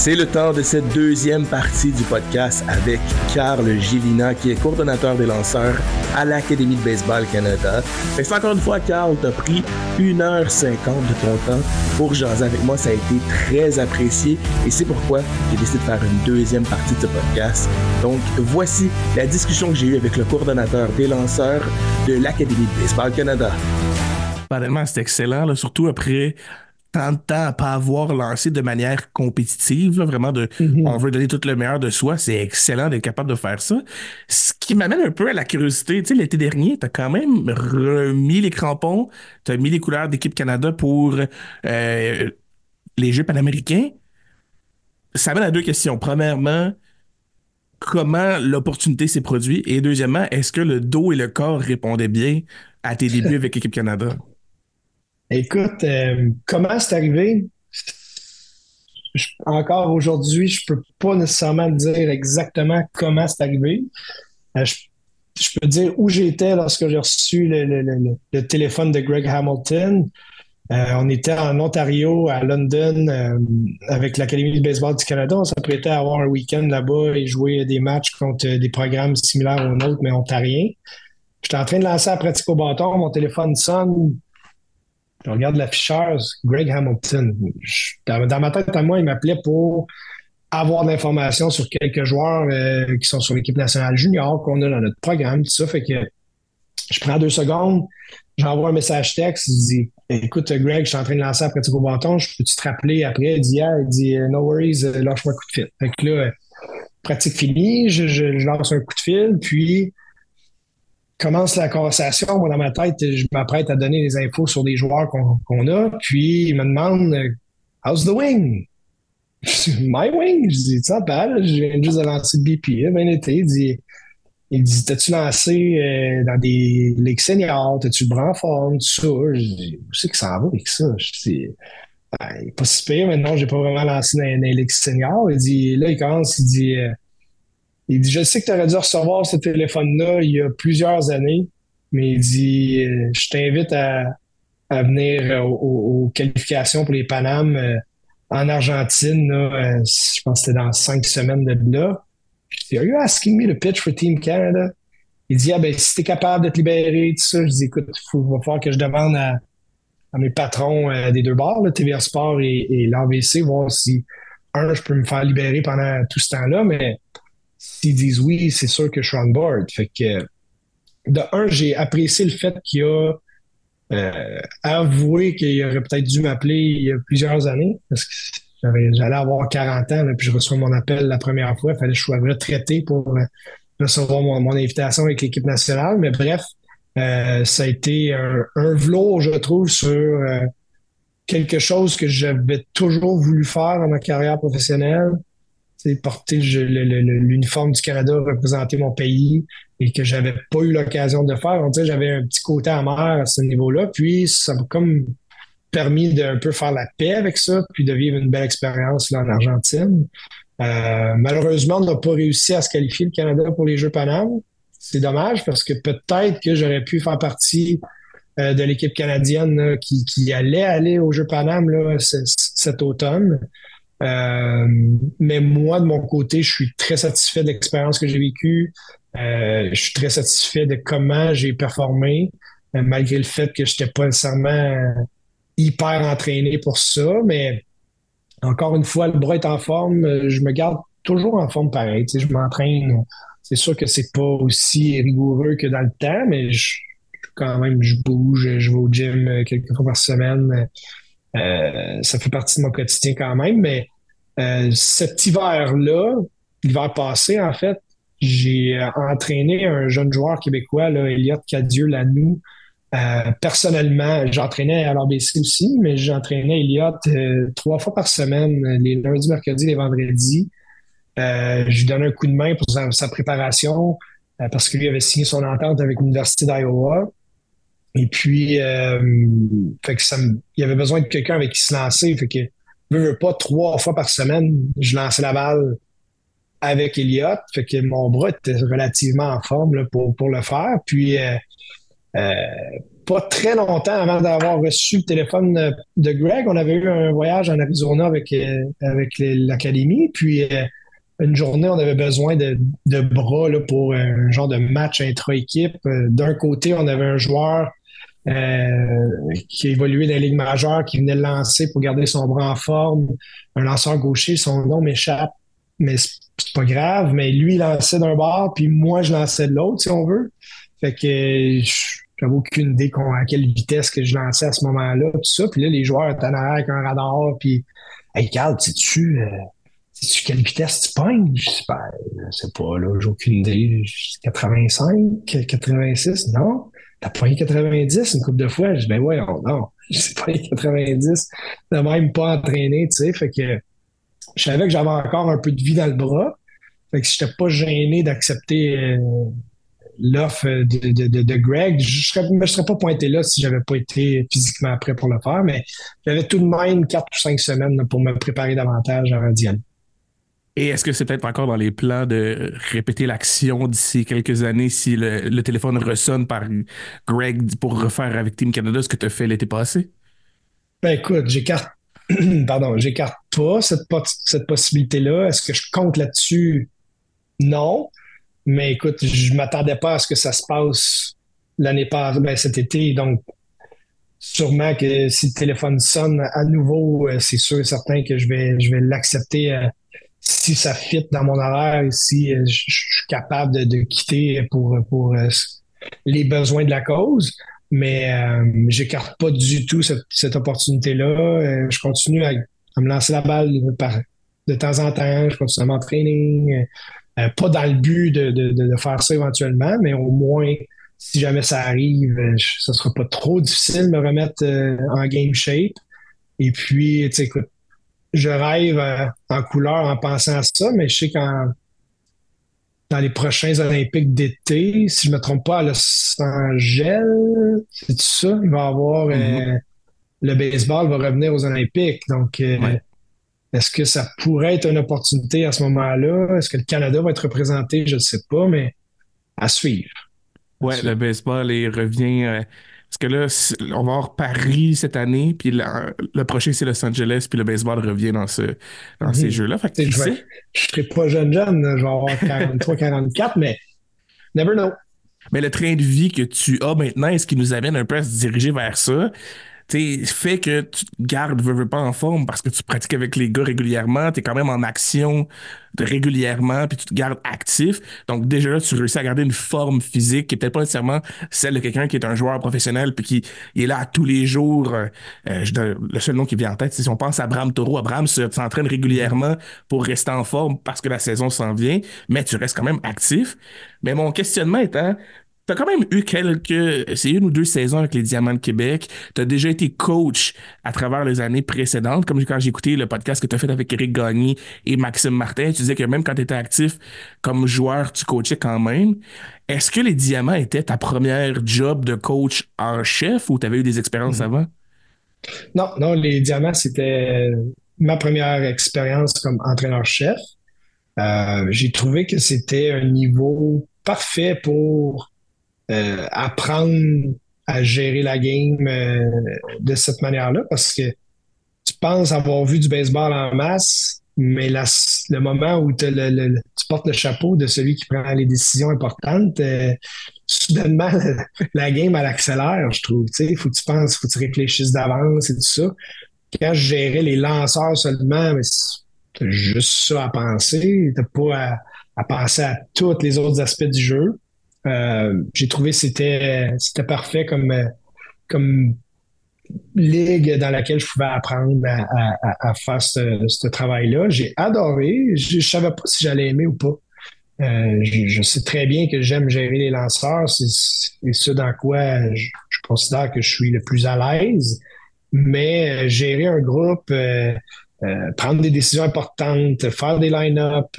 C'est le temps de cette deuxième partie du podcast avec Carl Gélina, qui est coordonnateur des lanceurs à l'Académie de baseball Canada. C'est encore une fois, Carl, t'as pris 1h50 de ton temps pour jaser avec moi. Ça a été très apprécié et c'est pourquoi j'ai décidé de faire une deuxième partie de ce podcast. Donc, voici la discussion que j'ai eue avec le coordonnateur des lanceurs de l'Académie de baseball Canada. Apparemment, c'est excellent, surtout après tant de temps à pas avoir lancé de manière compétitive, vraiment de mm-hmm. on veut donner tout le meilleur de soi, c'est excellent d'être capable de faire ça. Ce qui m'amène un peu à la curiosité, tu sais, l'été dernier, tu as quand même remis les crampons, tu as mis les couleurs d'équipe Canada pour euh, les Jeux panaméricains. Ça amène à deux questions. Premièrement, comment l'opportunité s'est produite? Et deuxièmement, est-ce que le dos et le corps répondaient bien à tes débuts avec l'équipe Canada? Écoute, euh, comment c'est arrivé? encore aujourd'hui, je peux pas nécessairement dire exactement comment c'est arrivé. Euh, je, peux dire où j'étais lorsque j'ai reçu le, téléphone de Greg Hamilton. Euh, on était en Ontario, à London, avec l'Académie de baseball du Canada. On s'apprêtait à avoir un week-end là-bas et jouer des matchs contre des programmes similaires aux nôtres, mais ontariens. J'étais en train de lancer la pratique au bâton, mon téléphone sonne, je regarde l'afficheur, Greg Hamilton. dans, ma tête à moi, il m'appelait pour avoir de l'information sur quelques joueurs euh, qui sont sur l'équipe nationale junior qu'on a dans notre programme, tout ça. Fait que je prends deux secondes, j'envoie un message texte, je dis Écoute, Greg, je suis en train de lancer la pratique au bâton, je peux-tu te rappeler après? Il dit yeah. il dit No worries, euh, lâche-moi un coup de fil. Fait que là, pratique finie, je, je lance un coup de fil, puis commence la conversation, moi, dans ma tête, je m'apprête à donner des infos sur des joueurs qu'on a, puis il me demande How's the wing? My wing? Je dis, ça pas, je viens juste de lancer le BP, bien été. Il dit, il dit T'as-tu lancé euh, dans des ligues seniors? T'as-tu le bras en forme? Je dis, Où c'est que ça va avec ça? Je dis, ben, pas si pire, maintenant, j'ai pas vraiment lancé dans, dans les ligues seniors. Il dit, là, il commence, il dit, euh, il dit, je sais que tu aurais dû recevoir ce téléphone-là il y a plusieurs années, mais il dit, euh, je t'invite à, venir euh, aux, qualifications pour les Panames euh, en Argentine. je pense que c'était dans cinq semaines de là. Je dis, Are you asking me to pitch for Team Canada? Il dit, ah ben, si t'es capable de te libérer, tout ça, je dis, écoute, il va falloir que je demande à, mes patrons des deux bars, le TVA Sport et, et l'AVC, voir si, un, je peux me faire libérer pendant tout ce temps-là, mais s'ils disent oui, c'est sûr que je suis on board. Fait que, de un, j'ai apprécié le fait qu'il a euh, avoué qu'il aurait peut-être dû m'appeler il y a plusieurs années, parce que j'allais avoir 40 ans, puis je reçois mon appel la première fois. Il fallait que je sois retraité pour euh, recevoir mon, invitation avec l'équipe nationale. Mais bref, euh, ça a été un, un velours, je trouve, sur quelque chose que j'avais toujours voulu faire dans ma carrière professionnelle porter l'uniforme du Canada, représenter mon pays et que j'avais pas eu l'occasion de faire. On j'avais un petit côté amer à ce niveau-là. Puis ça m'a comme permis d'un peu faire la paix avec ça, puis de vivre une belle expérience en Argentine. Euh, malheureusement, on n'a pas réussi à se qualifier le Canada pour les Jeux Paname. C'est dommage parce que peut-être que j'aurais pu faire partie euh, de l'équipe canadienne qui, qui, allait aller aux Jeux Paname là, cet automne. Euh, mais moi, de mon côté, je suis très satisfait de l'expérience que j'ai vécue. Euh, je suis très satisfait de comment j'ai performé, euh, malgré le fait que je n'étais pas nécessairement hyper entraîné pour ça. Mais encore une fois, le bras est en forme. Je me garde toujours en forme pareil. Tu sais, je m'entraîne. C'est sûr que c'est pas aussi rigoureux que dans le temps, mais je, quand même, je bouge, je vais au gym quelques fois par semaine. Euh, ça fait partie de mon quotidien quand même, mais euh, cet hiver-là, l'hiver passé, en fait, j'ai euh, entraîné un jeune joueur québécois, là, Elliot Cadieux-Lanou. Euh, personnellement, j'entraînais à l'ABC aussi, mais j'entraînais Elliot trois fois par semaine, les lundis, mercredis, les vendredis. je lui donnais un coup de main pour sa, préparation parce que lui avait signé son entente avec l'Université d'Iowa. Et puis, euh, fait que ça il y avait besoin de quelqu'un avec qui se lancer. Fait que, pas trois fois par semaine, je lançais la balle avec Elliott. Fait que mon bras était relativement en forme là, pour, pour le faire. Puis, euh, euh, pas très longtemps avant d'avoir reçu le téléphone de Greg, on avait eu un voyage en Arizona avec, avec l'académie. Puis une journée, on avait besoin de, bras là, pour un genre de match intra-équipe. D'un côté, on avait un joueur qui a évolué dans la Ligue majeure, qui venait le lancer pour garder son bras en forme. Un lanceur gaucher, son nom m'échappe, mais c'est pas grave. Mais lui, il lançait d'un bord, puis moi, je lançais de l'autre, si on veut. Fait que j'avais aucune idée à quelle vitesse que je lançais à ce moment-là, tout ça. Puis là, les joueurs étaient en arrière avec un radar, puis Hey Carl, sais-tu, euh, sais-tu quelle vitesse tu pognes? Je sais pas, je sais pas, là, j'ai aucune idée. 85, 86, non? T'as pogné 90 une couple de fois? Je dis, ben ouais, non, sais pas 90, t'as même pas entraîné, tu sais. Fait que je savais que j'avais encore un peu de vie dans le bras. Fait que j'étais pas gêné d'accepter euh, l'offre de, de, Greg. Je ne me serais pas pointé là si j'avais pas été physiquement prêt pour le faire, mais j'avais tout de même quatre ou cinq semaines pour me préparer davantage à d'y Et est-ce que c'est peut-être encore dans les plans de répéter l'action d'ici quelques années si le, téléphone ressonne par Greg pour refaire avec Team Canada ce que tu as fait l'été passé? Ben écoute, j'écarte pardon, j'écarte pas cette, cette possibilité-là. Est-ce que je compte là-dessus? Non. Mais écoute, je m'attendais pas à ce que ça se passe l'année passée, ben, cet été. Donc, sûrement que si le téléphone sonne à nouveau, euh, c'est sûr et certain que je vais, je vais l'accepter euh, si ça fit dans mon horaire et si euh, je, suis capable de, quitter pour, pour les besoins de la cause. Mais euh, j'écarte pas du tout cette, opportunité-là. je continue à, me lancer la balle de temps en temps. Je continue à m'entraîner. Euh, pas dans le but de, faire ça éventuellement, mais au moins, si jamais ça arrive, euh, ce sera pas trop difficile de me remettre euh, en game shape. Et puis, tu sais, écoute, je rêve en couleur en pensant à ça, mais je sais qu'en dans les prochains Olympiques d'été, si je ne me trompe pas, à Los Angeles, c'est ça, il va y avoir mm-hmm. le baseball va revenir aux Olympiques. Donc, est-ce que ça pourrait être une opportunité à ce moment-là? Est-ce que le Canada va être représenté? Je ne sais pas, mais à suivre. Oui, le baseball il revient. Euh, parce que là, on va avoir Paris cette année, puis le prochain, c'est Los Angeles, puis le baseball revient dans, ce, dans ces mhm. jeux-là. je ne serai pas jeune, jeune, je vais avoir 43, 44, mais never know. Mais le train de vie que tu as maintenant, est-ce qui nous amène un peu à se diriger vers ça? Fait que tu te gardes, veux, veux pas en forme parce que tu pratiques avec les gars régulièrement, tu es quand même en action régulièrement, puis tu te gardes actif. Donc déjà là, tu réussis à garder une forme physique qui est peut-être pas nécessairement celle de quelqu'un qui est un joueur professionnel puis qui est là tous les jours. Euh, euh, le seul nom qui vient en tête, c'est si on pense à Bram Toro. Abraham s'entraîne régulièrement pour rester en forme parce que la saison s'en vient, mais tu restes quand même actif. Mais mon questionnement étant, tu quand même eu quelques, c'est une ou deux saisons avec les Diamants de Québec. Tu as déjà été coach à travers les années précédentes, comme quand j'ai écouté le podcast que tu as fait avec Eric Gagné et Maxime Martin. Tu disais que même quand tu étais actif comme joueur, tu coachais quand même. Est-ce que les Diamants étaient ta première job de coach en chef ou tu avais eu des expériences mm-hmm. avant? Non, non, les Diamants, c'était ma première expérience comme entraîneur-chef. Euh, j'ai trouvé que c'était un niveau parfait pour euh, apprendre à gérer la game euh, de cette manière-là parce que tu penses avoir vu du baseball en masse, mais le moment où tu portes le chapeau de celui qui prend les décisions importantes, euh, soudainement, la game, elle accélère, je trouve. Il faut que tu penses, faut que tu réfléchisses d'avance et tout ça. Quand je gérais les lanceurs seulement, mais t'as juste ça à penser. T'as pas à penser à tous les autres aspects du jeu. Euh, j'ai trouvé que c'était c'était parfait comme comme ligue dans laquelle je pouvais apprendre à, faire ce, travail-là. J'ai adoré. Je ne savais pas si j'allais aimer ou pas. Euh, je, sais très bien que j'aime gérer les lanceurs. C'est ce dans quoi je, considère que je suis le plus à l'aise. Mais euh, gérer un groupe, prendre des décisions importantes, faire des line-up,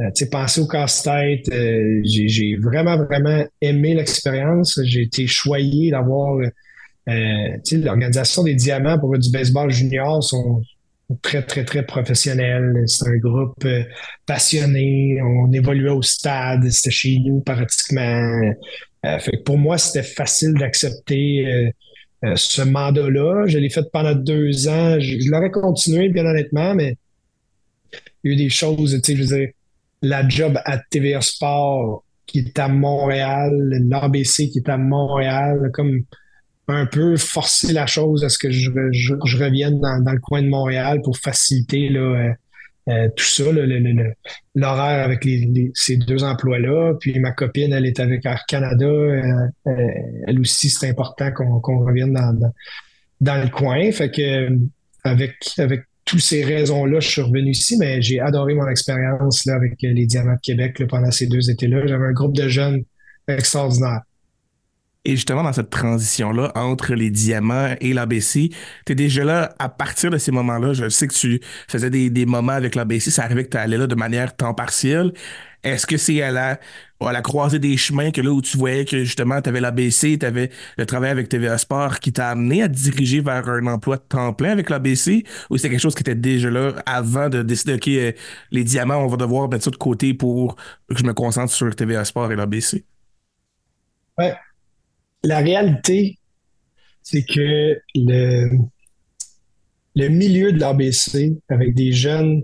euh, penser au casse-tête. Euh, j'ai vraiment, vraiment aimé l'expérience. J'ai été choyé d'avoir euh, l'organisation des diamants pour du baseball junior sont très, très, très professionnels. C'est un groupe passionné. On évoluait au stade. C'était chez nous pratiquement. fait que pour moi, c'était facile d'accepter ce mandat-là. Je l'ai fait pendant deux ans. Je, je l'aurais continué, bien honnêtement, mais il y a eu des choses, tu sais, je veux dire, la job à TVA Sport qui est à Montréal, l'ABC qui est à Montréal, comme un peu forcer la chose à ce que je, revienne dans, le coin de Montréal pour faciliter là, euh, euh, tout ça, l'horaire avec ces deux emplois-là. Puis ma copine, elle est avec Air Canada. Euh, elle aussi, c'est important qu'on revienne dans, dans, le coin. Fait que avec, avec toutes ces raisons-là, je suis revenu ici, mais j'ai adoré mon expérience là, avec les Diamants de Québec pendant ces deux étés-là. J'avais un groupe de jeunes extraordinaires. Et justement, dans cette transition-là entre les diamants et l'ABC, tu es déjà là à partir de ces moments-là. Je sais que tu faisais des, des moments avec l'ABC, ça arrivait que tu allais là de manière temps partiel. Est-ce que c'est à la, à la croisée des chemins que là où tu voyais que justement tu avais l'ABC, tu avais le travail avec TVA Sport qui t'a amené à te diriger vers un emploi de temps plein avec l'ABC ou c'est quelque chose qui était déjà là avant de décider, OK, euh, les diamants, on va devoir mettre ça de côté pour que je me concentre sur TVA Sport et l'ABC? Ouais, la réalité, c'est que le, le milieu de l'ABC, avec des jeunes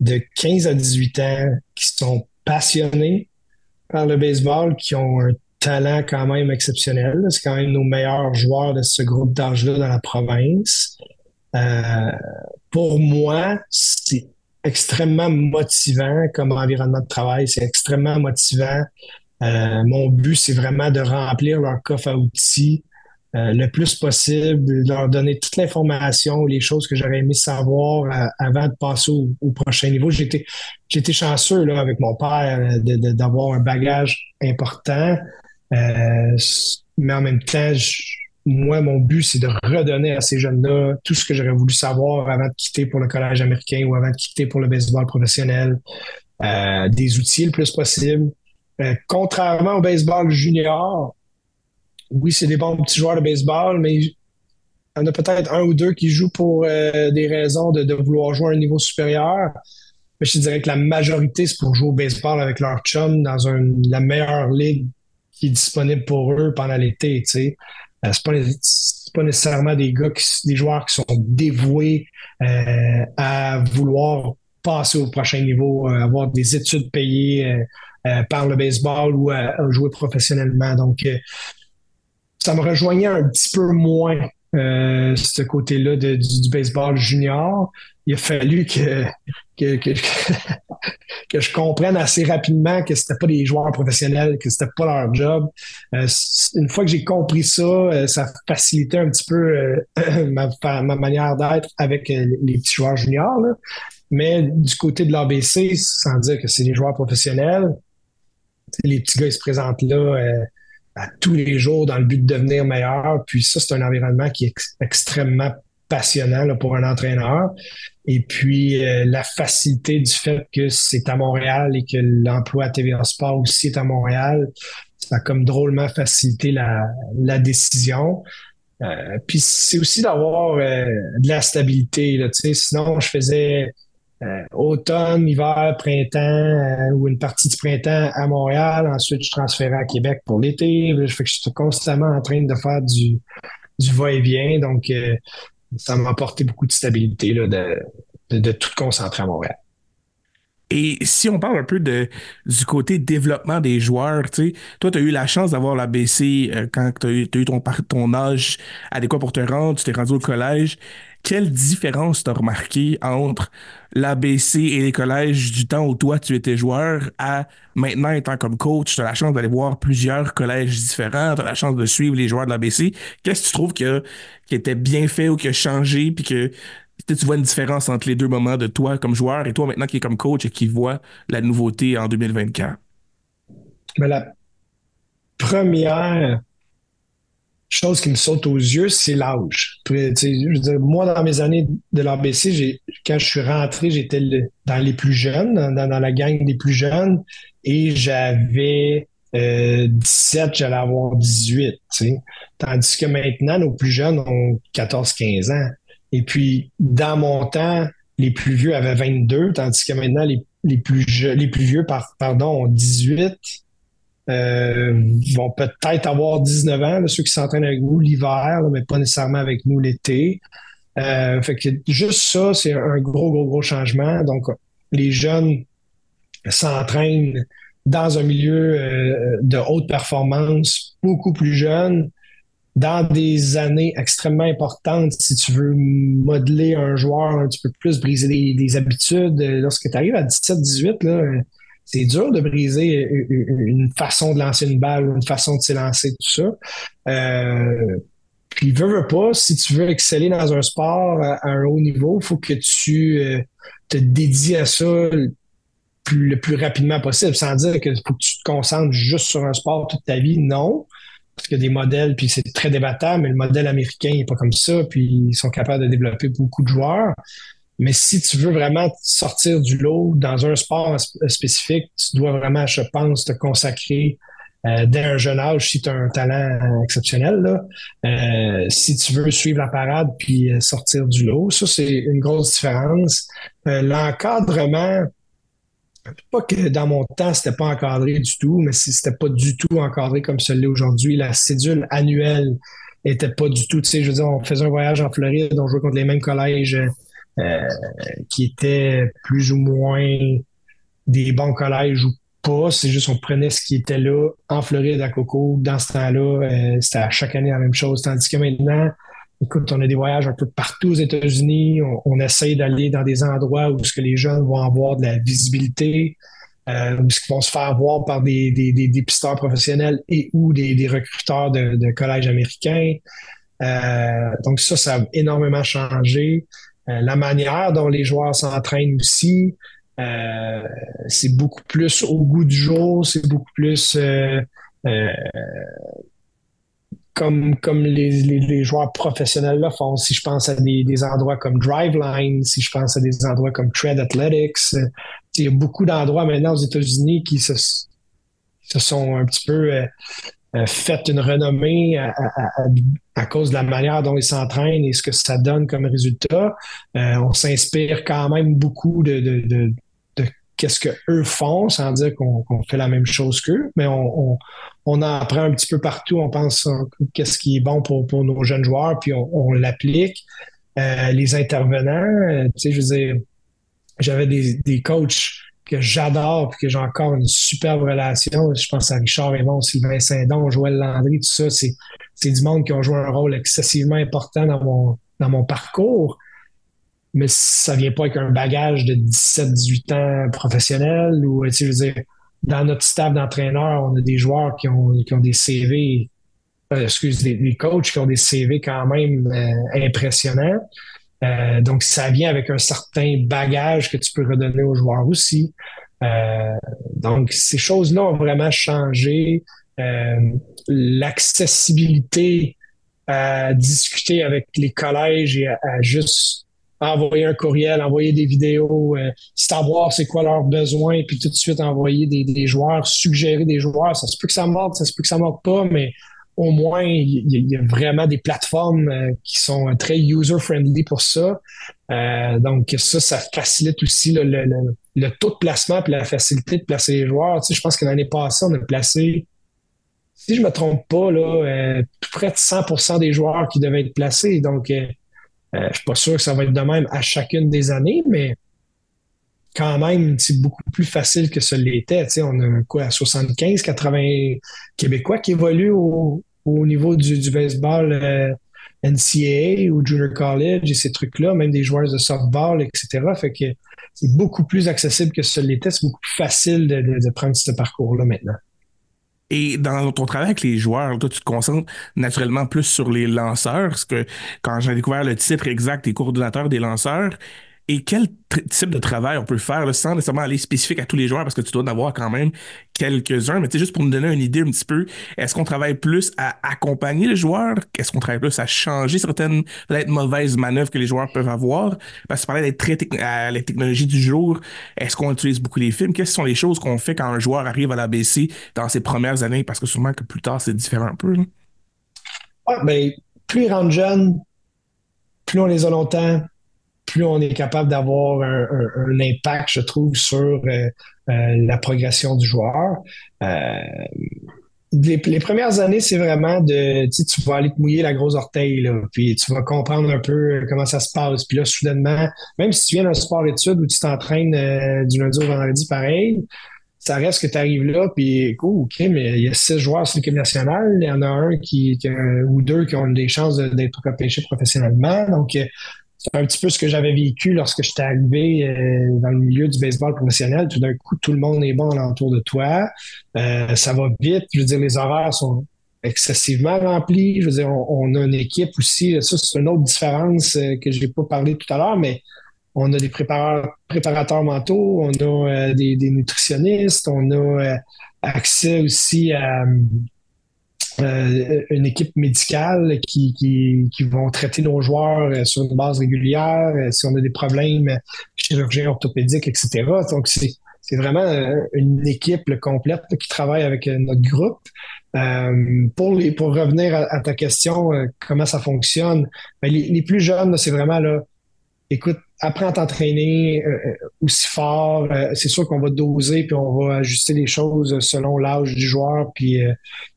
de 15 à 18 ans qui sont passionnés par le baseball, qui ont un talent quand même exceptionnel. C'est quand même nos meilleurs joueurs de ce groupe d'âge-là dans la province. Euh, pour moi, c'est extrêmement motivant comme environnement de travail. C'est extrêmement motivant euh, mon but, c'est vraiment de remplir leur coffre à outils euh, le plus possible, leur donner toute l'information, les choses que j'aurais aimé savoir euh, avant de passer au, prochain niveau. J'étais, j'étais chanceux là, avec mon père d'avoir un bagage important, mais en même temps, moi, mon but, c'est de redonner à ces jeunes-là tout ce que j'aurais voulu savoir avant de quitter pour le collège américain ou avant de quitter pour le baseball professionnel. des outils le plus possible. Euh, contrairement au baseball junior, oui, c'est des bons petits joueurs de baseball, mais il y en a peut-être un ou deux qui jouent pour euh, des raisons de, vouloir jouer à un niveau supérieur. Mais je dirais que la majorité, c'est pour jouer au baseball avec leur chum dans la meilleure ligue qui est disponible pour eux pendant l'été. Tu sais. Euh, c'est pas, nécessairement des gars, des joueurs qui sont dévoués à vouloir passer au prochain niveau, avoir des études payées euh, par le baseball ou à, jouer professionnellement. Donc, euh, ça me rejoignait un petit peu moins euh, ce côté-là du, baseball junior. Il a fallu que, que, que, je comprenne assez rapidement que c'était pas des joueurs professionnels, que c'était pas leur job. une fois que j'ai compris ça, ça facilitait un petit peu ma, ma, manière d'être avec les petits joueurs juniors. Mais du côté de l'ABC, sans dire que c'est des joueurs professionnels, les petits gars, ils se présentent là euh, à tous les jours dans le but de devenir meilleur. Puis ça, c'est un environnement qui est extrêmement passionnant pour un entraîneur. Et puis euh, la facilité du fait que c'est à Montréal et que l'emploi à TVA Sport aussi est à Montréal, ça a comme drôlement facilité la, décision. Euh, puis c'est aussi d'avoir de la stabilité. Là, sinon, je faisais euh, automne, hiver, printemps euh, ou une partie du printemps à Montréal. Ensuite, je transférais à Québec pour l'été. Je suis constamment en train de faire du, du va-et-vient. Donc, euh, ça m'a apporté beaucoup de stabilité là, de, de, tout concentrer à Montréal. Et si on parle un peu du côté développement des joueurs, toi, tu as eu la chance d'avoir la BC quand tu as, eu, ton, ton âge adéquat pour te rendre, tu t'es rendu au collège. Quelle différence t'as remarqué entre l'ABC et les collèges du temps où toi tu étais joueur à maintenant étant comme coach, tu as la chance d'aller voir plusieurs collèges différents, tu as la chance de suivre les joueurs de l'ABC. Qu'est-ce que tu trouves que, qui était bien fait ou qui a changé puis que tu vois une différence entre les deux moments de toi comme joueur et toi maintenant qui est comme coach et qui voit la nouveauté en 2024? Mais la première chose qui me saute aux yeux, c'est l'âge. moi, dans mes années de l'ABC, quand je suis rentré, j'étais dans les plus jeunes, dans, la gang des plus jeunes, et j'avais 17, euh, j'allais avoir 18. Tandis que maintenant, nos plus jeunes ont 14-15 ans. Et puis, dans mon temps, les plus vieux avaient 22, tandis que maintenant, les, plus, les plus vieux pardon, ont 18 vont peut-être avoir 19 ans, ceux qui s'entraînent avec nous l'hiver, mais pas nécessairement avec nous l'été. fait que juste ça, c'est un gros, gros, gros changement. Donc, les jeunes s'entraînent dans un milieu de haute performance, beaucoup plus jeunes, dans des années extrêmement importantes, si tu veux modeler un joueur un petit peu plus, briser des, habitudes, lorsque tu arrives à 17-18, c'est dur de briser une façon de lancer une balle ou une façon de s'élancer, tout ça. Euh, puis, veux, pas, si tu veux exceller dans un sport à, un haut niveau, il faut que tu euh, te dédies à ça le plus, rapidement possible, sans dire qu'il faut que tu te concentres juste sur un sport toute ta vie. Non parce qu'il y a des modèles, puis c'est très débattable, mais le modèle américain n'est pas comme ça, puis ils sont capables de développer beaucoup de joueurs. Mais si tu veux vraiment sortir du lot dans un sport spécifique, tu dois vraiment, je pense, te consacrer euh, dès un jeune âge si tu as un talent exceptionnel. Euh, si tu veux suivre la parade puis euh, sortir du lot, ça, c'est une grosse différence. L'encadrement, pas que dans mon temps, c'était pas encadré du tout, mais si c'était pas du tout encadré comme ce l'est aujourd'hui, la cédule annuelle était pas du tout. Tu sais, je veux dire, on faisait un voyage en Floride, on jouait contre les mêmes collèges euh, qui étaient plus ou moins des bons collèges ou pas. C'est juste on prenait ce qui était là en Floride à Coco dans ce temps-là. Euh, c'était à chaque année la même chose. Tandis que maintenant, Écoute, on a des voyages un peu partout aux États-Unis. On, essaye d'aller dans des endroits où ce que les jeunes vont avoir de la visibilité, euh, où ce qu'ils vont se faire voir par des, des, des, pisteurs professionnels et ou des, recruteurs de, collèges américains. Euh, donc ça, ça a énormément changé. Euh, la manière dont les joueurs s'entraînent aussi, euh, c'est beaucoup plus au goût du jour, c'est beaucoup plus euh, comme, les, les, joueurs professionnels le font. Si je pense à des, endroits comme Driveline, si je pense à des endroits comme Tread Athletics, il y a beaucoup d'endroits maintenant aux États-Unis qui se, sont un petit peu fait une renommée à, cause de la manière dont ils s'entraînent et ce que ça donne comme résultat. on s'inspire quand même beaucoup de, de, de, qu'est-ce qu'eux font, sans dire qu'on fait la même chose qu'eux, mais on, on, en apprend un petit peu partout. On pense qu'est-ce qui est bon pour, pour nos jeunes joueurs, puis on, l'applique. Euh, les intervenants, euh, tu sais, je veux dire, j'avais des, des coachs que j'adore puis que j'ai encore une superbe relation. Je pense à Richard Raymond, Sylvain Saint-Don, Joël Landry, tout ça. C'est, du monde qui ont joué un rôle excessivement important dans mon, dans mon parcours mais ça vient pas avec un bagage de 17-18 ans professionnel ou, je dans notre staff d'entraîneurs, on a des joueurs qui ont, qui ont des CV, euh, excuse, des, coachs qui ont des CV quand même euh, impressionnants. Euh, donc, ça vient avec un certain bagage que tu peux redonner aux joueurs aussi. donc, ces choses-là ont vraiment changé. L'accessibilité à discuter avec les collèges et à juste envoyer un courriel, envoyer des vidéos, euh, savoir c'est quoi leurs besoins, puis tout de suite envoyer des, des, joueurs, suggérer des joueurs. Ça se peut que ça morde, ça se peut que ça morde pas, mais au moins, il y, a vraiment des plateformes euh, qui sont très user-friendly pour ça. Euh, donc, ça, ça facilite aussi le, le, le, taux de placement et la facilité de placer les joueurs. Tu sais, je pense que l'année passée, on a placé, si je me trompe pas, là, euh, près de 100 des joueurs qui devaient être placés. Donc, euh, je ne suis pas sûr que ça va être de même à chacune des années, mais quand même, c'est beaucoup plus facile que ce l'était. on a quoi, 75, 80 Québécois qui évoluent au, niveau du, baseball euh, NCAA ou Junior College et ces trucs-là, même des joueurs de softball, etc. Fait que c'est beaucoup plus accessible que ce l'était. C'est beaucoup plus facile de prendre ce parcours-là maintenant. Et dans ton travail avec les joueurs, toi, tu te concentres naturellement plus sur les lanceurs, parce que quand j'ai découvert le titre exact, des coordonnateurs des lanceurs, et quel type de travail on peut faire là, sans nécessairement aller spécifique à tous les joueurs parce que tu dois en avoir quand même quelques-uns. Mais juste pour nous donner une idée un petit peu, est-ce qu'on travaille plus à accompagner les joueurs? Est-ce qu'on travaille plus à changer certaines mauvaises manœuvres que les joueurs peuvent avoir? Parce que parlais d'être très à la technologie du jour. Est-ce qu'on utilise beaucoup les films? Quelles sont les choses qu'on fait quand un joueur arrive à la BC dans ses premières années? Parce que sûrement que plus tard, c'est différent un peu. ben, plus ils rentrent jeunes, plus on les a longtemps, plus on est capable d'avoir un, impact, je trouve, sur euh, euh, la progression du joueur. Euh, les, premières années, c'est vraiment de, tu, vas aller te mouiller la grosse orteil, là, puis tu vas comprendre un peu comment ça se passe. Puis là, soudainement, même si tu viens d'un sport étude où tu t'entraînes du lundi au vendredi pareil, ça reste que tu arrives là, puis OK, mais il y a six joueurs sur l'équipe nationale, il y en a un qui, ou deux qui ont des chances d'être repêchés professionnellement. Donc, c'est un petit peu ce que j'avais vécu lorsque j'étais arrivé euh, dans le milieu du baseball professionnel. Tout d'un coup, tout le monde est bon alentour de toi. Euh, ça va vite. Je veux dire, les horaires sont excessivement remplis. Je veux dire, on, a une équipe aussi. Ça, c'est une autre différence euh, que je n'ai pas parlé tout à l'heure, mais on a des préparateurs, mentaux, on a des, des, nutritionnistes, on a accès aussi à euh, une équipe médicale qui, qui, qui, vont traiter nos joueurs euh, sur une base régulière, euh, si on a des problèmes chirurgiens orthopédiques, etc. Donc, c'est, c'est vraiment une équipe complète qui travaille avec notre groupe. pour, les, pour revenir à, ta question, comment ça fonctionne, ben, les, les, plus jeunes, c'est vraiment là, écoute, apprends à t'entraîner euh, euh, aussi fort. Euh, c'est sûr qu'on va doser puis on va ajuster les choses selon l'âge du joueur puis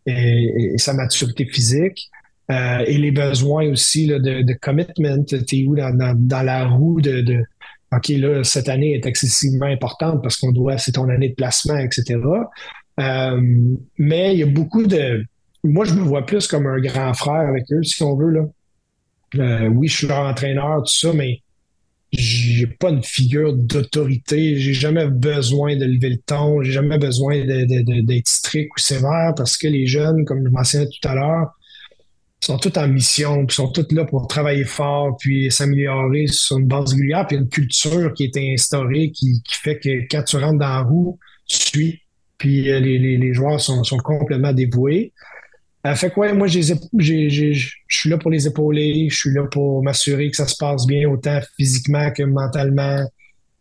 et, sa maturité physique. et les besoins aussi de, commitment. T'es où dans, dans, la roue de, de, OK, là, cette année est excessivement importante parce qu'on doit, c'est ton année de placement, etc. mais il y a beaucoup de. Moi, je me vois plus comme un grand frère avec eux, si on veut. Là. oui, je suis leur entraîneur, tout ça, mais j'ai pas une figure d'autorité. J'ai jamais besoin de lever le ton. J'ai jamais besoin d'être strict ou sévère parce que les jeunes, comme je mentionnais tout à l'heure, sont tous en mission, puis sont tous là pour travailler fort, puis s'améliorer sur une base régulière, puis une culture qui est instaurée, qui, fait que quand tu rentres dans la roue, tu suis, puis euh, les, les, joueurs sont, sont complètement dévoués. Euh, fait quoi, moi, je suis là pour les épauler, je suis là pour m'assurer que ça se passe bien, autant physiquement que mentalement.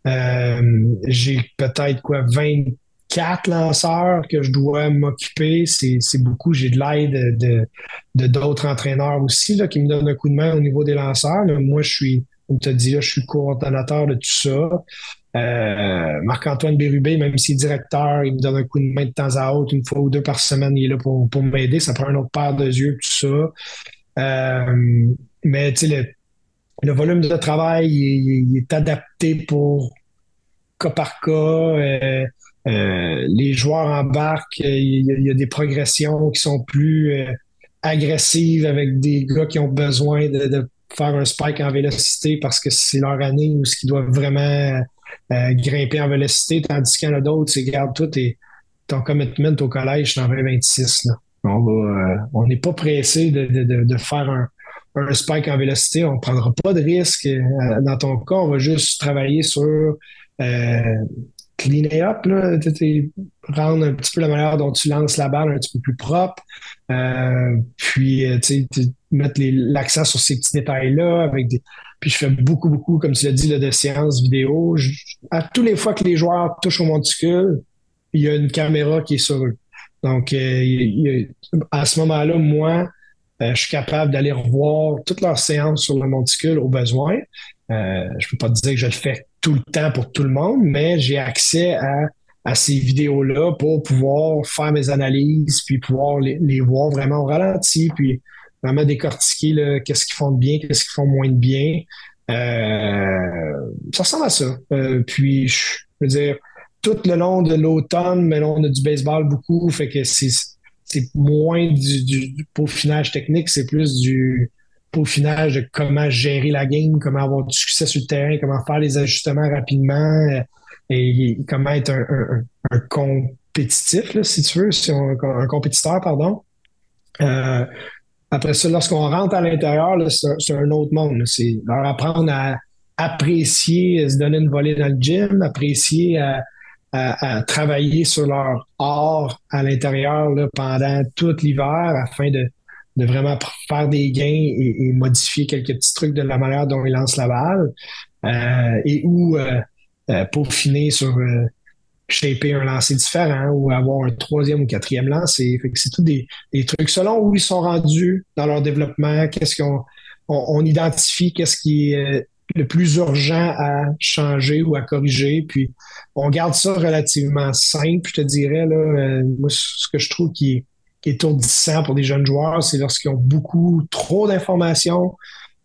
Euh, j'ai peut-être quoi 24 lanceurs que je dois m'occuper. C'est, beaucoup. J'ai de l'aide de, de d'autres entraîneurs aussi là, qui me donnent un coup de main au niveau des lanceurs. moi, je suis, comme tu as dit, là, je suis coordonnateur de tout ça. Euh, Marc-Antoine Bérubé, même s'il est directeur, il me donne un coup de main de temps à autre, une fois ou deux par semaine, il est là pour, pour m'aider. Ça prend un autre paire de yeux, tout ça. Euh, mais tu sais, le, volume de travail, il, est adapté pour cas par cas. Euh, les joueurs embarquent, il y, a, il y, a, des progressions qui sont plus agressives avec des gars qui ont besoin de, de faire un spike en vélocité parce que c'est leur année ou ce qu'ils doivent vraiment euh, grimper en vélocité, tandis qu'il y en a d'autres, c'est garde tout et ton commitment au collège, en 2026. On euh, on n'est pas pressé de, faire un, spike en vélocité. On ne prendra pas de risque. Euh, dans ton cas, on va juste travailler sur cleaner up, rendre un petit peu la manière dont tu lances la balle un petit peu plus propre. puis, mettre l'accent sur ces petits détails-là avec des, puis je fais beaucoup, beaucoup, comme tu l'as dit, de séances vidéo. à tous les fois que les joueurs touchent au monticule, il y a une caméra qui est sur eux. Donc, euh, à ce moment-là, moi, euh, je suis capable d'aller revoir toutes leurs séances sur le monticule au besoin. Euh, je peux pas te dire que je le fais tout le temps pour tout le monde, mais j'ai accès à, ces vidéos-là pour pouvoir faire mes analyses, puis pouvoir les, les voir vraiment au ralenti, puis vraiment décortiquer qu'est-ce qu'ils font de bien, qu'est-ce qu'ils font moins de bien. Euh, ça ressemble à ça. Euh, puis, je veux dire, tout le long de l'automne, mais là, on a du baseball beaucoup, fait que c'est moins du, du, peaufinage technique, c'est plus du peaufinage de comment gérer la game, comment avoir du succès sur le terrain, comment faire les ajustements rapidement euh, et, comment être un, un, compétitif, si tu veux, un, compétiteur, pardon. Euh, après ça, lorsqu'on rentre à l'intérieur, c'est un autre monde. C'est leur apprendre à apprécier, à se donner une volée dans le gym, apprécier à, travailler sur leur art à l'intérieur pendant tout l'hiver afin de, vraiment faire des gains et, modifier quelques petits trucs de la manière dont ils lancent la balle euh, et ou euh, euh, peaufiner sur shaper un lancer différent ou avoir un troisième ou quatrième lancer. c'est tout des, trucs selon où ils sont rendus dans leur développement, qu'est-ce qu'on on, identifie, qu'est-ce qui est le plus urgent à changer ou à corriger. Puis on garde ça relativement simple, je te dirais. Là, euh, moi, ce que je trouve qui est étourdissant pour des jeunes joueurs, c'est lorsqu'ils ont beaucoup trop d'informations,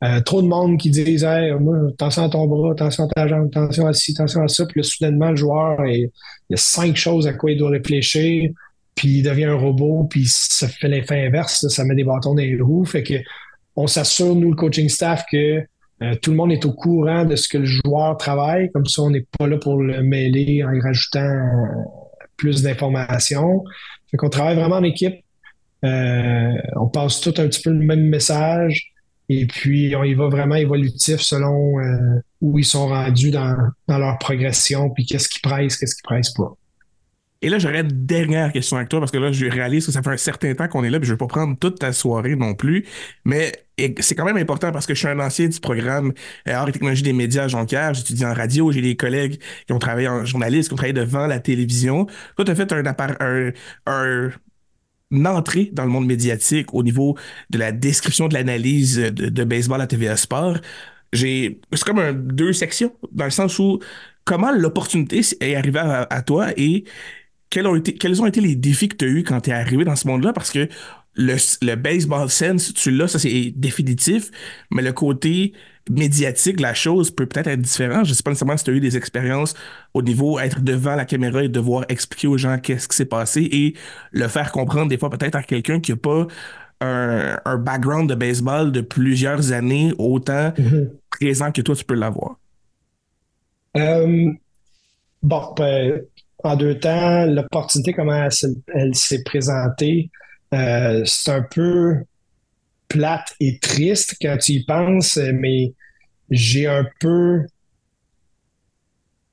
euh, trop de monde qui disent hey, moi, attention à ton bras, attention à ta jambe, attention à ci, attention à ça. Puis là, soudainement, le joueur, il y a cinq choses à quoi il doit réfléchir, puis il devient un robot, puis ça fait l'effet inverse, ça met des bâtons dans les roues. Fait que on s'assure, nous, le coaching staff, que euh, tout le monde est au courant de ce que le joueur travaille. Comme ça, on n'est pas là pour le mêler en y rajoutant euh, plus d'informations. Fait qu'on travaille vraiment en équipe. on passe tout un petit peu le même message. Et puis, y va vraiment évolutif selon euh, où ils sont rendus dans, leur progression, puis qu'est-ce qui presse, qu'est-ce qui presse pas. Et là, j'aurais une dernière question avec toi, parce que là, je réalise que ça fait un certain temps qu'on est là, puis je ne vais pas prendre toute ta soirée non plus. Mais c'est quand même important parce que je suis un ancien du programme euh, Art et technologie des médias à Jonquière. J'étudie en radio, j'ai des collègues qui ont travaillé en journaliste, qui ont travaillé devant la télévision. Toi, tu as fait un, un, un entrée dans le monde médiatique au niveau de la description de l'analyse de, baseball à TVA Sport. C'est comme deux sections, dans le sens où comment l'opportunité est arrivée à, toi et quels ont, été, quels ont été les défis que tu as eu quand tu es arrivé dans ce monde-là? Parce que le, le baseball sense, tu l'as, ça c'est définitif, mais le côté médiatique, la chose peut peut-être être différente. Je ne sais pas nécessairement si tu as eu des expériences au niveau être devant la caméra et devoir expliquer aux gens qu'est-ce qui s'est passé et le faire comprendre des fois peut-être à quelqu'un qui n'a pas un, background de baseball de plusieurs années autant mm-hmm. présent que toi tu peux l'avoir. Euh, bon, ben, en deux temps, l'opportunité, comment elle, s'est présentée, euh, c'est un peu plate et triste quand tu y penses, mais j'ai un peu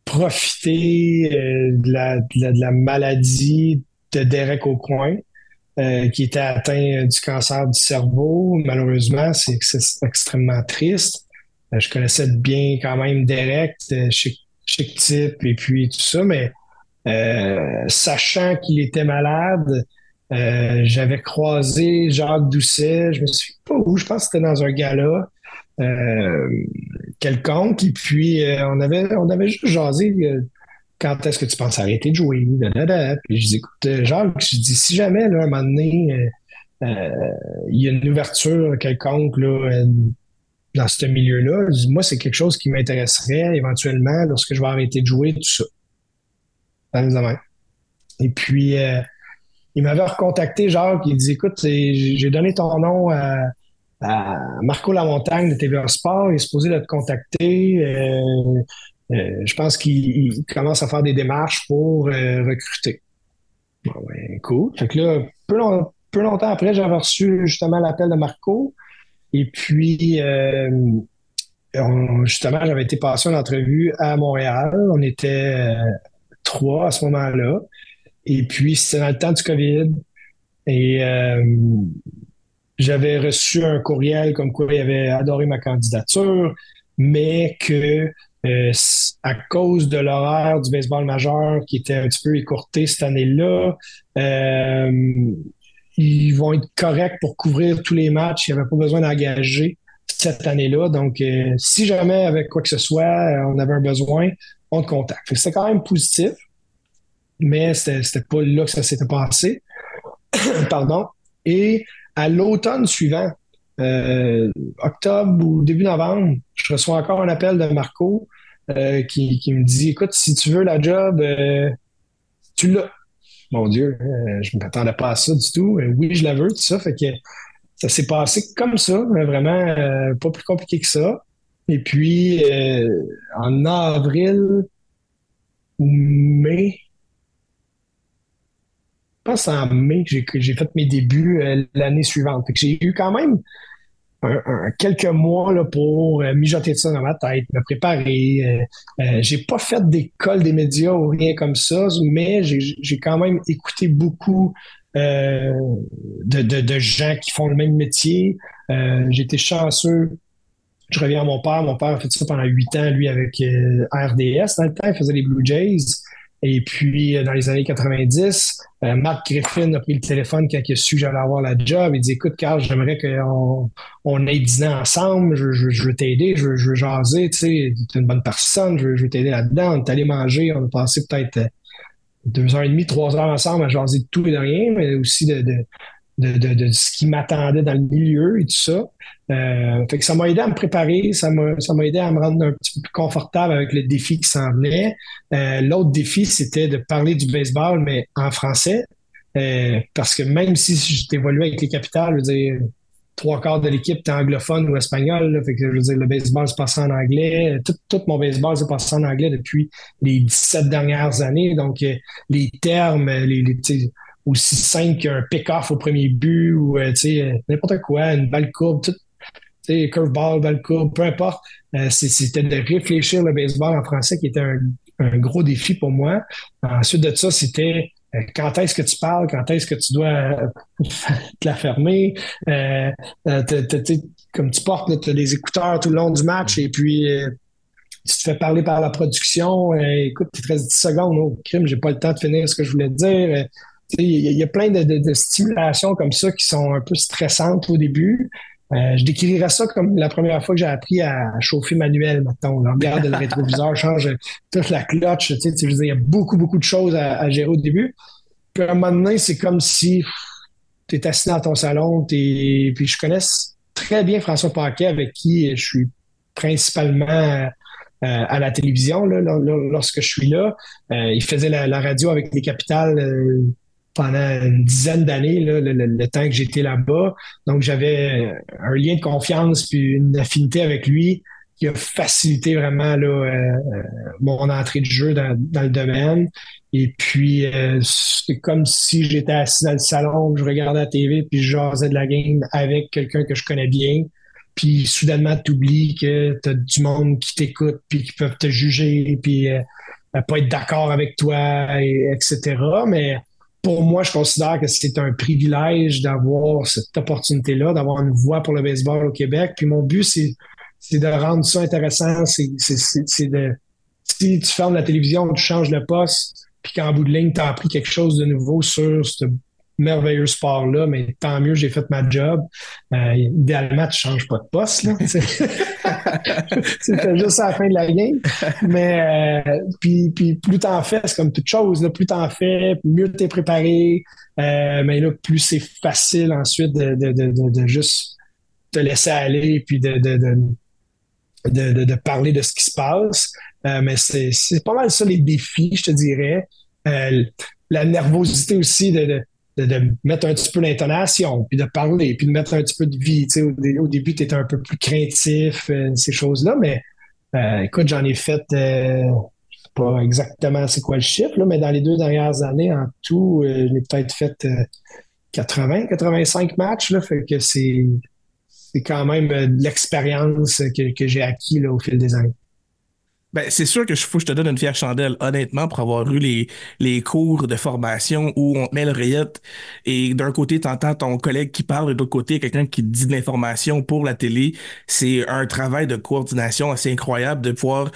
profité euh, de, la, maladie de Derek Aucoin, euh, qui était atteint du cancer du cerveau. Malheureusement, c'est extrêmement triste. Euh, je connaissais bien quand même Derek, chic, chic type et puis tout ça, mais sachant qu'il était malade, euh, j'avais croisé Jacques Doucet, je me suis pas où, je pense que c'était dans un gala euh, quelconque, et puis euh, on avait on avait juste jasé quand est-ce que tu penses arrêter de jouer? Puis je dis, écoute, Jacques, je dis, si jamais, là, un moment donné, il y a une ouverture quelconque là, dans ce milieu-là, moi, c'est quelque chose qui m'intéresserait éventuellement lorsque je vais arrêter de jouer, tout ça. Et puis, il m'avait recontacté, genre, il dit Écoute, j'ai donné ton nom à, Marco Lamontagne de TVA Sport, il est supposé de te contacter. Euh, euh, je pense qu'il commence à faire des démarches pour euh, recruter. Bon, ouais, cool. Fait que là, peu, longtemps après, j'avais reçu justement l'appel de Marco. Et puis, justement, j'avais été passer une entrevue à Montréal. On était trois à ce moment-là. Et puis, c'était dans le temps du COVID. Et euh, j'avais reçu un courriel comme quoi il avait adoré ma candidature, mais que euh, à cause de l'horaire du baseball majeur qui était un petit peu écourté cette année-là, euh, ils vont être corrects pour couvrir tous les matchs. Il n'y avait pas besoin d'engager cette année-là. Donc, si jamais avec quoi que ce soit, on avait un besoin, on te contacte. C'était quand même positif mais c'était pas là que ça s'était passé. Pardon. Et à l'automne suivant, euh, octobre ou début novembre, je reçois encore un appel de Marco euh, qui, me dit Écoute, si tu veux la job, euh, tu l'as. Mon Dieu, je ne m'attendais pas à ça du tout. oui, je la veux, tout ça. Fait que ça s'est passé comme ça, vraiment pas plus compliqué que ça. Et puis, en avril ou mai, pense en mai que j'ai fait mes débuts euh, l'année suivante. J'ai eu quand même quelques mois là, pour euh, mijoter ça dans ma tête, me préparer. Euh, j'ai pas fait d'école des médias ou rien comme ça, mais j'ai quand même écouté beaucoup de, gens qui font le même métier. été chanceux. Je reviens à mon père. Mon père a fait ça pendant huit ans, lui, avec RDS. Dans le temps, il faisait les Blue Jays. Et puis, euh, dans les années 90, euh, Mark Griffin a pris le téléphone quand il a su que j'allais avoir la job. Il dit Écoute, Carl, j'aimerais qu'on on ait dîné ensemble. Je, je, veux t'aider, je, veux jaser. Tu sais, es une bonne personne, je, veux t'aider là-dedans. On est allé manger. On a passé peut-être euh, deux heures et demie, trois heures ensemble à jaser de tout et de rien, mais aussi de, ce qui m'attendait dans le milieu et tout ça. Euh, fait que ça m'a aidé à me préparer, ça m'a, aidé à me rendre un petit peu plus confortable avec le défi qui s'en venait. Euh, l'autre défi, c'était de parler du baseball, mais en français. Euh, parce que même si j'évoluais avec les capitales, je veux dire, trois quarts de l'équipe était anglophone ou espagnol. fait que, je veux dire, le baseball se passait en anglais. Tout, tout mon baseball se passait en anglais depuis les 17 dernières années. Donc, les termes, les, les aussi simple qu'un pick-off au premier but ou euh, euh, n'importe quoi, une balle courbe, tout, curveball, balle courbe, peu importe. Euh, c'était de réfléchir le baseball en français qui était un, gros défi pour moi. Ensuite de ça, c'était quand est-ce que tu parles, quand est-ce que tu dois te la fermer? comme tu portes, tu as des écouteurs tout le long du match et puis tu te fais parler par la production. écoute, tu te restes 10 secondes. au crime, j'ai pas le temps de finir ce que je voulais dire. Il y, a plein de, stimulations comme ça qui sont un peu stressantes au début. Euh, je décrirais ça comme la première fois que j'ai appris à chauffer manuel, maintenant. On regarde le rétroviseur, change toute la cloche. Tu il y a beaucoup, beaucoup de choses à, gérer au début. Puis à un moment donné, c'est comme si tu es assis dans ton salon. Puis je connais très bien François Paquet, avec qui je suis principalement euh, à la télévision lorsque je suis là. Euh, il faisait la, radio avec les capitales pendant une dizaine d'années, le, temps que j'étais là-bas. Donc, j'avais un lien de confiance puis une affinité avec lui qui a facilité vraiment là, euh, euh, mon entrée de jeu dans, le domaine. Et puis, euh, c'est comme si j'étais assis dans le salon, je regardais la TV, puis je jasais de la game avec quelqu'un que je connais bien. Puis, soudainement, tu oublies que tu as du monde qui t'écoute, puis qui peuvent te juger, puis pas être d'accord avec toi, et, etc. Mais pour moi, je considère que c'est un privilège d'avoir cette opportunité-là, d'avoir une voix pour le baseball au Québec. Puis mon but, c'est, de rendre ça intéressant. C'est, de si tu fermes la télévision, tu changes le poste, puis qu'en bout de ligne, tu as appris quelque chose de nouveau sur ce merveilleux sport-là, mais tant mieux, j'ai fait ma job. Euh, idéalement, tu ne changes pas de poste. C'était juste à la fin de la game. Mais euh, puis, puis plus t'en fais, c'est comme toute chose. Là, plus t'en fais, mieux t'es préparé. Euh, mais là, plus c'est facile ensuite de, juste te laisser aller puis de, de, parler de ce qui se passe. mais c'est pas mal ça les défis, je te dirais. la nervosité aussi de, de, mettre un petit peu l'intonation, puis de parler, puis de mettre un petit peu de vie. Tu sais, au, début, tu étais un peu plus craintif, euh, ces choses-là, mais euh, écoute, j'en ai fait, euh, sais pas exactement c'est quoi le chiffre, là, mais dans les deux dernières années, en tout, euh, je l'ai peut-être fait 80, 85 matchs, là, fait que c'est, quand même l'expérience que, que j'ai acquis là, au fil des années. Ben, c'est sûr que je faut que je te donne une fière chandelle, honnêtement, pour avoir eu les, les cours de formation où on te met l'oreillette et d'un côté, tu entends ton collègue qui parle et de l'autre côté, quelqu'un qui dit de l'information pour la télé. C'est un travail de coordination assez incroyable de pouvoir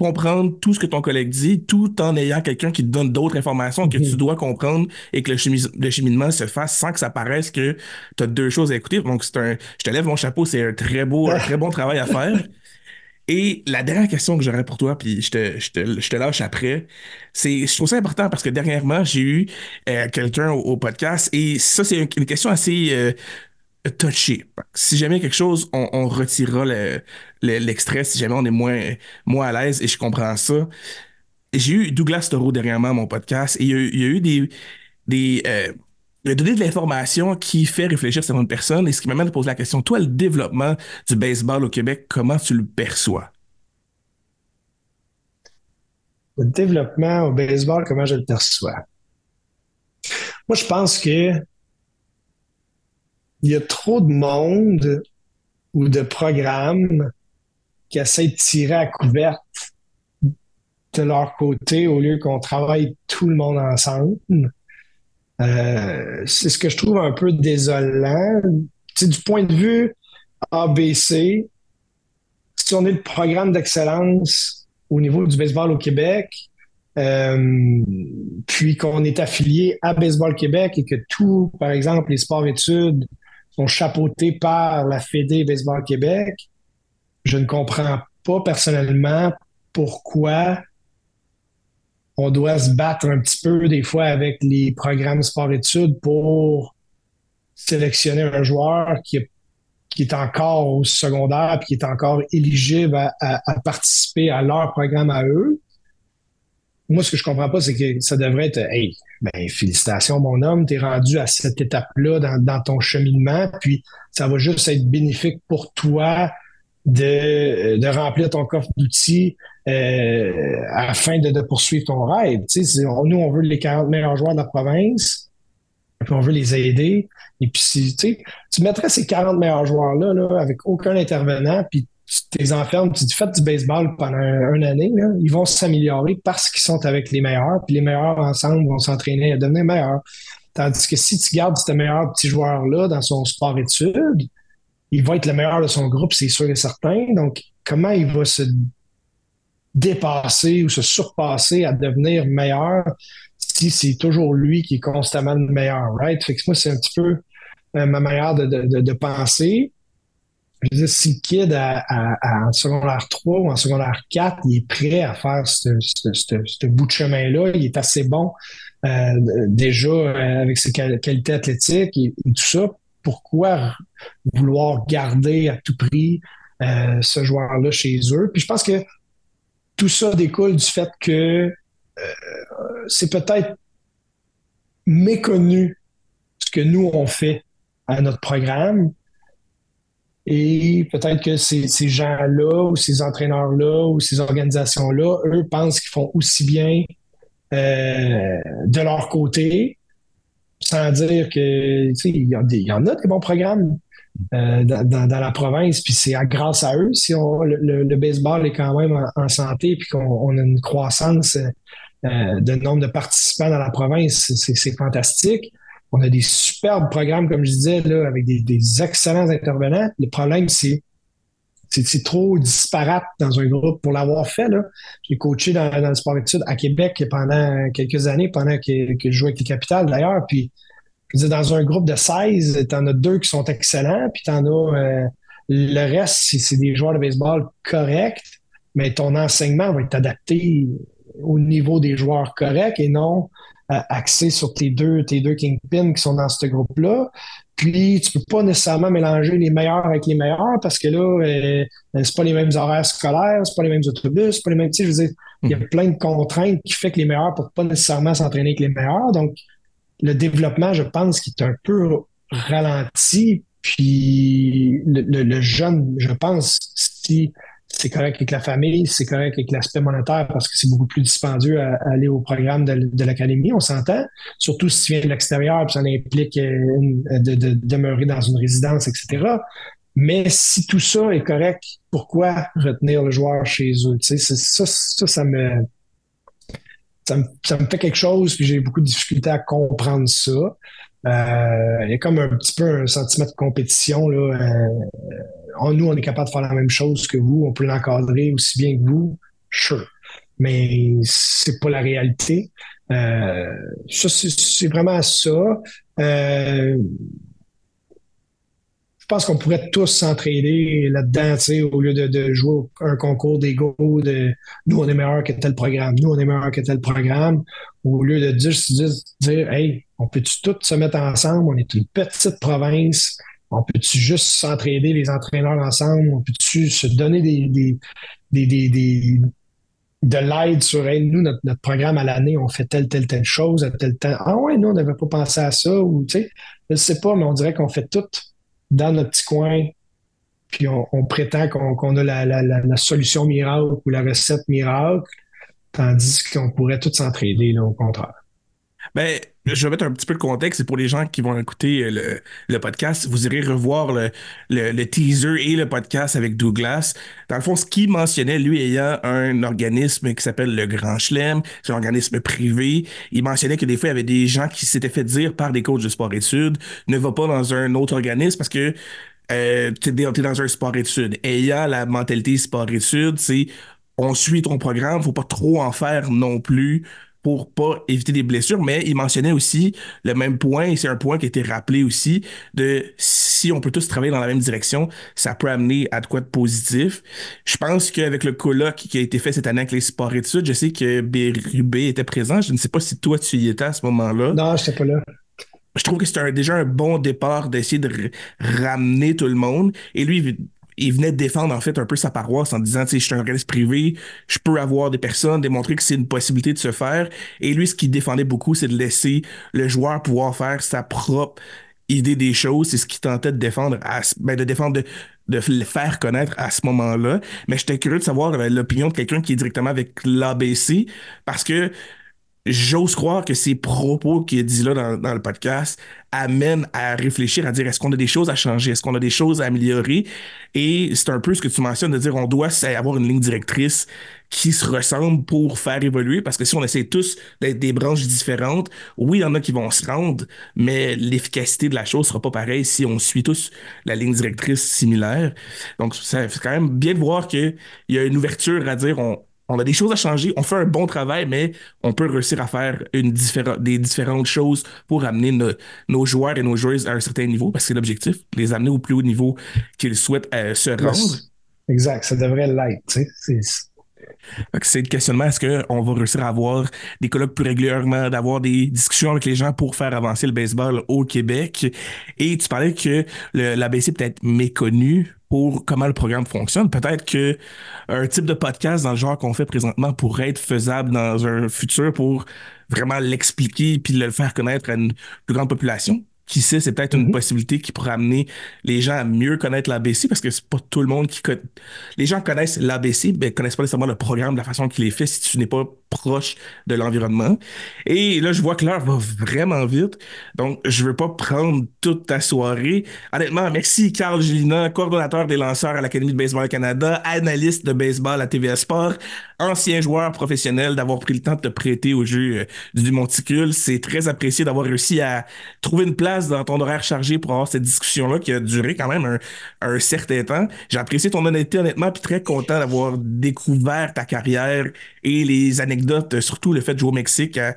comprendre tout ce que ton collègue dit tout en ayant quelqu'un qui te donne d'autres informations que tu mm-hmm. dois comprendre et que le, cheminement se fasse sans que ça paraisse que tu as deux choses à écouter. Donc, c'est un, je te lève mon chapeau, c'est un très beau, un très bon travail à faire. Et la dernière question que j'aurais pour toi, puis je te, je te, je te lâche après, c'est, je trouve ça important parce que dernièrement, j'ai eu euh, quelqu'un au, podcast et ça, c'est une, question assez euh, touchée. Si jamais quelque chose, on, retirera l'extrait si jamais on est moins, moins à l'aise et je comprends ça. J'ai eu Douglas Toro dernièrement à mon podcast et il y a, il y a eu des, des euh, a donné de l'information qui fait réfléchir certaines personnes et ce qui m'amène à poser la question, toi, le développement du baseball au Québec, comment tu le perçois? Le développement au baseball, comment je le perçois? Moi, je pense que il y a trop de monde ou de programmes qui essaient de tirer à couverte de leur côté au lieu qu'on travaille tout le monde ensemble. Euh, c'est ce que je trouve un peu désolant. du point de vue ABC, si on est le programme d'excellence au niveau du baseball au Québec, euh, puis qu'on est affilié à Baseball Québec et que tout, par exemple, les sports-études sont chapeautés par la Fédé Baseball Québec, je ne comprends pas personnellement pourquoi on doit se battre un petit peu des fois avec les programmes sport-études pour sélectionner un joueur qui est, encore au secondaire puis qui est encore éligible à, participer à leur programme à eux. Moi, ce que je comprends pas, c'est que ça devrait être Hey, ben, félicitations, mon homme, tu es rendu à cette étape-là dans, ton cheminement, puis ça va juste être bénéfique pour toi de remplir ton coffre d'outils euh, afin de, poursuivre ton rêve. Tu sais, nous, on veut les 40 meilleurs joueurs de la province, puis on veut les aider. Et puis, tu, mettrais ces 40 meilleurs joueurs-là là, avec aucun intervenant, puis tu les enfermes, tu fais du baseball pendant une année, ils vont s'améliorer parce qu'ils sont avec les meilleurs, puis les meilleurs ensemble vont s'entraîner à devenir meilleurs. Tandis que si tu gardes ce meilleur petit joueur-là dans son sport-études, il va être le meilleur de son groupe, c'est sûr et certain. Donc, comment il va se dépasser ou se surpasser à devenir meilleur si c'est toujours lui qui est constamment le meilleur, right? Fait que moi, c'est un petit peu euh, ma manière de, de, penser. Je veux dire, si le kid en secondaire 3 ou en secondaire 4, il est prêt à faire ce, bout de chemin-là, il est assez bon euh, déjà euh, avec ses qualités athlétiques et, tout ça, pourquoi vouloir garder à tout prix ce joueur-là chez eux? Puis je pense que tout ça découle du fait que euh, c'est peut-être méconnu ce que nous on fait à notre programme. Et peut-être que ces, gens-là ou ces entraîneurs-là ou ces organisations-là, eux, pensent qu'ils font aussi bien euh, de leur côté, sans dire que il y, en a des bons programmes euh, dans, la province, puis c'est grâce à eux si on, le, baseball est quand même en, santé, puis qu'on a une croissance euh, de nombre de participants dans la province, c'est fantastique. On a des superbes programmes, comme je disais, là, avec des, excellents intervenants. Le problème, c'est c'est trop disparate dans un groupe pour l'avoir fait. J'ai coaché dans, le sport études à Québec pendant quelques années, pendant que, que je jouais avec les capitales d'ailleurs. Puis dans un groupe de 16, tu en as deux qui sont excellents, puis tu en as euh, le reste, c'est des joueurs de baseball corrects, mais ton enseignement va être adapté au niveau des joueurs corrects et non euh, axé sur tes deux, tes deux kingpins qui sont dans ce groupe-là. Puis tu peux pas nécessairement mélanger les meilleurs avec les meilleurs parce que là, euh, c'est pas les mêmes horaires scolaires, c'est pas les mêmes autobus, c'est pas les mêmes. Tu sais, je veux dire, il y a mhm. plein de contraintes qui fait que les meilleurs ne peuvent pas nécessairement s'entraîner avec les meilleurs. Donc, le développement, je pense, qui est un peu ralenti. Puis le, jeune, je pense, si c'est correct avec la famille, c'est correct avec l'aspect monétaire parce que c'est beaucoup plus dispendieux à, aller au programme de, l'académie, on s'entend. Surtout si tu viens de l'extérieur, puis ça implique euh, de, demeurer dans une résidence, etc. Mais si tout ça est correct, pourquoi retenir le joueur chez eux? ça, ça, ça me ça me, fait quelque chose, puis j'ai beaucoup de difficultés à comprendre ça. Euh, il y a comme un petit peu un sentiment de compétition. Là. Euh, nous, on est capable de faire la même chose que vous, on peut l'encadrer aussi bien que vous, sure. Mais c'est pas la réalité. Euh, ça, c'est vraiment ça. Je pense qu'on pourrait tous s'entraider là-dedans, au lieu de, jouer un concours d'ego de nous, on est meilleur que tel programme, nous, on est meilleur que tel programme, au lieu de juste, dire, hey, on peut-tu tous se mettre ensemble, on est une petite province, on peut-tu juste s'entraider les entraîneurs ensemble, on peut-tu se donner des, des, des, de l'aide sur hey, nous, notre, programme à l'année, on fait telle, telle, telle chose à tel temps. Ah ouais, nous, on n'avait pas pensé à ça, ou tu sais, je sais pas, mais on dirait qu'on fait tout dans notre petit coin, puis on, prétend qu'on a la, solution miracle ou la recette miracle, tandis qu'on pourrait tous s'entraider, au contraire. Ben, je vais mettre un petit peu le contexte. C'est pour les gens qui vont écouter euh, le, podcast. Vous irez revoir le, teaser et le podcast avec Douglas. Dans le fond, ce qu'il mentionnait, lui ayant un organisme qui s'appelle le Grand Chelem, c'est un organisme privé, il mentionnait que des fois, il y avait des gens qui s'étaient fait dire par des coachs de sport-études ne va pas dans un autre organisme parce que euh, tu es, dans un sport-études. Ayant la mentalité sport-études, c'est on suit ton programme, faut pas trop en faire non plus pour pas éviter des blessures, mais il mentionnait aussi le même point, et c'est un point qui a été rappelé aussi, de si on peut tous travailler dans la même direction, ça peut amener à de quoi de positif. Je pense qu'avec le colloque qui a été fait cette année avec les sports études, je sais que Bérubé était présent. Je ne sais pas si toi tu y étais à ce moment-là. Non, je n'étais pas là. je trouve que c'est déjà un bon départ d'essayer de ramener tout le monde. Et lui, il venait défendre en fait un peu sa paroisse en disant, tu sais, je suis un organisme privé, je peux avoir des personnes, démontrer que c'est une possibilité de se faire. Et lui, ce qu'il défendait beaucoup, c'est de laisser le joueur pouvoir faire sa propre idée des choses. C'est ce qu'il tentait de défendre, à, ben, de défendre, de, de le faire connaître à ce moment-là. Mais j'étais curieux de savoir euh, l'opinion de quelqu'un qui est directement avec l'ABC parce que j'ose croire que ces propos qu'il dit là dans, le podcast amènent à réfléchir, à dire est-ce qu'on a des choses à changer, est-ce qu'on a des choses à améliorer? Et c'est un peu ce que tu mentionnes de dire on doit avoir une ligne directrice qui se ressemble pour faire évoluer parce que si on essaie tous d'être des branches différentes, oui, il y en a qui vont se rendre, mais l'efficacité de la chose sera pas pareille si on suit tous la ligne directrice similaire. Donc, c'est quand même bien de voir qu'il y a une ouverture à dire on, on a des choses à changer, on fait un bon travail, mais on peut réussir à faire une des différentes choses pour amener nos joueurs et nos joueuses à un certain niveau, parce que c'est l'objectif, les amener au plus haut niveau qu'ils souhaitent euh, se rendre. Exact, ça devrait l'être. C'est le questionnement, est-ce qu'on va réussir à avoir des colloques plus régulièrement, d'avoir des discussions avec les gens pour faire avancer le baseball au Québec? Et tu parlais que l'ABC peut être méconnu pour comment le programme fonctionne. Peut-être que un type de podcast dans le genre qu'on fait présentement pourrait être faisable dans un futur pour vraiment l'expliquer puis le faire connaître à une plus grande population qui sait, c'est peut-être une mm-hmm. possibilité qui pourrait amener les gens à mieux connaître l'ABC parce que c'est pas tout le monde qui connaît. Les gens connaissent l'ABC, mais connaissent pas nécessairement le programme, la façon qu'il est fait si tu n'es pas proche de l'environnement. Et là, je vois que l'heure va vraiment vite. Donc, je veux pas prendre toute ta soirée. Honnêtement, merci Carl Gélina, coordonnateur des lanceurs à l'Académie de baseball Canada, analyste de baseball à TVA Sport, ancien joueur professionnel, d'avoir pris le temps de te prêter au jeu euh, du Monticule. C'est très apprécié d'avoir réussi à trouver une place dans ton horaire chargé pour avoir cette discussion-là qui a duré quand même un, certain temps. J'ai apprécié ton honnêteté, honnêtement, puis très content d'avoir découvert ta carrière et les anecdotes, surtout le fait de jouer au Mexique à,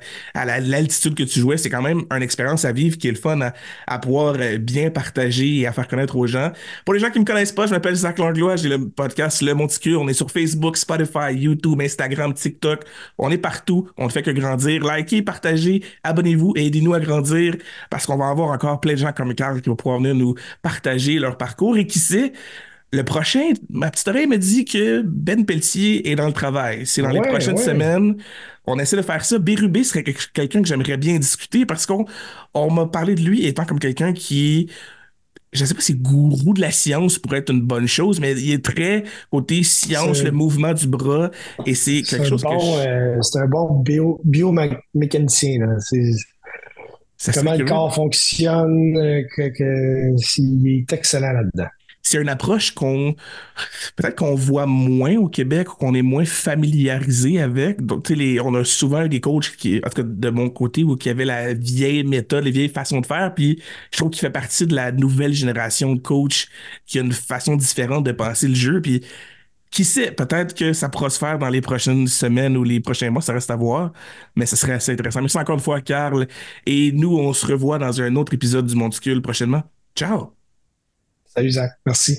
l'altitude que tu jouais. C'est quand même une expérience à vivre qui est le fun à, pouvoir euh, bien partager et à faire connaître aux gens. Pour les gens qui me connaissent pas, je m'appelle Zach Langlois, j'ai le podcast Le Monticule. On est sur Facebook, Spotify, YouTube, Instagram, TikTok. On est partout. On ne fait que grandir. Likez, partagez, abonnez-vous et aidez-nous à grandir parce qu'on va avoir encore plein de gens comme Carl qui vont pouvoir venir nous partager leur parcours. Et qui sait, le prochain, ma petite oreille me dit que Ben Pelletier est dans le travail. C'est dans les prochaines semaines. On essaie de faire ça. Bérubé serait quelqu'un que j'aimerais bien discuter parce qu'on on, m'a parlé de lui étant comme quelqu'un qui je ne sais pas si gourou de la science pourrait être une bonne chose, mais il est très côté science, le mouvement du bras, et c'est quelque chose que euh, c'est un bon bio, biomécanicien. C'est comment le corps fonctionne, euh, que, s'il est excellent là-dedans. C'est une approche qu'on peut-être qu'on voit moins au Québec ou qu'on est moins familiarisé avec. Donc, les, on a souvent des coachs qui, en tout cas de mon côté, où qui avaient la vieille méthode, les vieilles façons de faire. Puis je trouve qu'il fait partie de la nouvelle génération de coachs qui a une façon différente de penser le jeu. Puis qui sait, peut-être que ça prospère dans les prochaines semaines ou les prochains mois, ça reste à voir, mais ce serait assez intéressant. Merci encore une fois, Carl. Et nous, on se revoit dans un autre épisode du Monticule prochainement. Ciao! Salut Zach, merci.